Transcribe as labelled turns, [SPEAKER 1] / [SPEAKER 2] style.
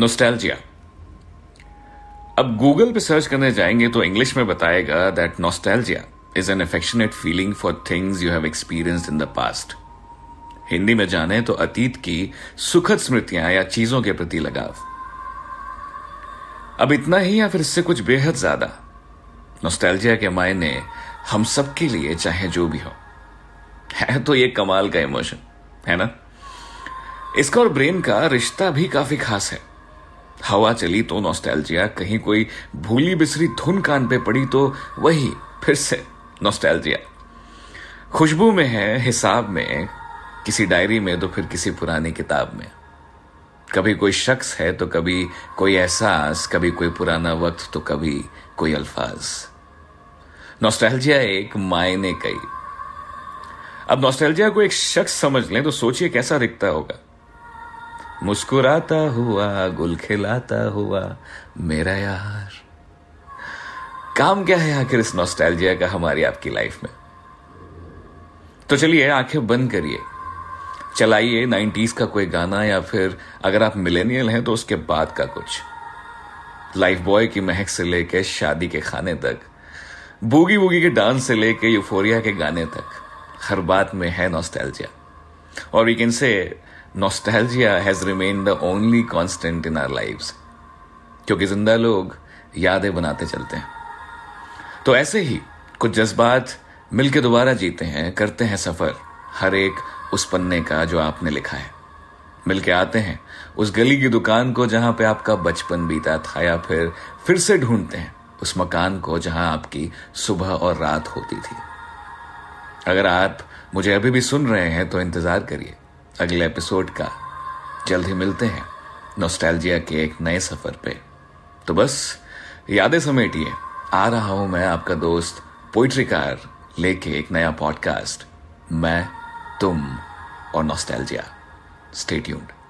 [SPEAKER 1] Nostalgia अब Google पे search करने जाएँगे तो इंग्लिश में बताएगा that nostalgia is an affectionate feeling for things you have experienced in the past Hindi में जाने तो अतीत की सुखद स्मृतियाँ या चीज़ों के प्रति लगाव। अब इतना ही या फिर इससे कुछ बेहद ज़्यादा। नोस्टैल्जिया के मायने हम सबके लिए चाहे जो भी हो। है तो ये कमाल का इमोशन है ना? इसका और ब्रेन का रिश्ता भी काफ़ी खास है। हवा चली तो नॉस्टैल्जिया कहीं कोई भूली बिसरी धुन कान पे पड़ी तो वही फिर से नॉस्टैल्जिया खुशबू में है, हिसाब में, किसी डायरी में तो फिर किसी पुरानी किताब में। कभी कोई शख्स है तो कभी कोई एहसास, कभी कोई पुराना वक्त तो कभी कोई अल्फाज। नॉस्टैल्जिया एक मायने कई। अब नॉस्टैल्जिया को एक शख्स समझ लें तो सोचिए कैसा दिखता होगा। मुस्कुराता हुआ गुल खिलाता हुआ, मेरा यार। काम क्या है आखिर इस नॉस्टैल्जिया का हमारी आपकी लाइफ में? तो चलिए, आँखें बंद करिए। चलाइए नाइन्टीज का कोई गाना या फिर अगर आप मिलेनियल हैं तो उसके बाद का कुछ। लाइफ बॉय की महक से लेके शादी के खाने तक बूगी बूगी के डांस से लेके यूफोरिया के गाने तक, हर बात में है नॉस्टैल्जिया और we can say nostalgia has remain the only constant in our lives क्योंकि ज़िंदा लोग यादें बनाते चलते हैं। तो ऐसे ही कुछ जज्बात मिलके दोबारा जीते हैं, करते हैं सफ़र, हर एक उस पन्ने का जो आपने लिखा है। मिलके आते हैं उस गली की दुकान को जहाँ पे आपका बचपन बीता था, या फिर फिर से ढूंढते हैं उस मकान को जहाँ आपकी सुबह और रात होती थी। अगर आप मुझे अभी भी सुन रहे हैं तो इंतज़ार करिए। अगले एपिसोड का। जल्द ही मिलते हैं नोस्टैल्जिया के एक नए सफ़र पे। तो बस, यादें समेटिए। आ रहा हूँ मैं आपका दोस्त पोइट्रीकार लेके एक नया पॉडकास्ट मैं, तुम और नोस्टैल्जिया स्टे ट्यून्ड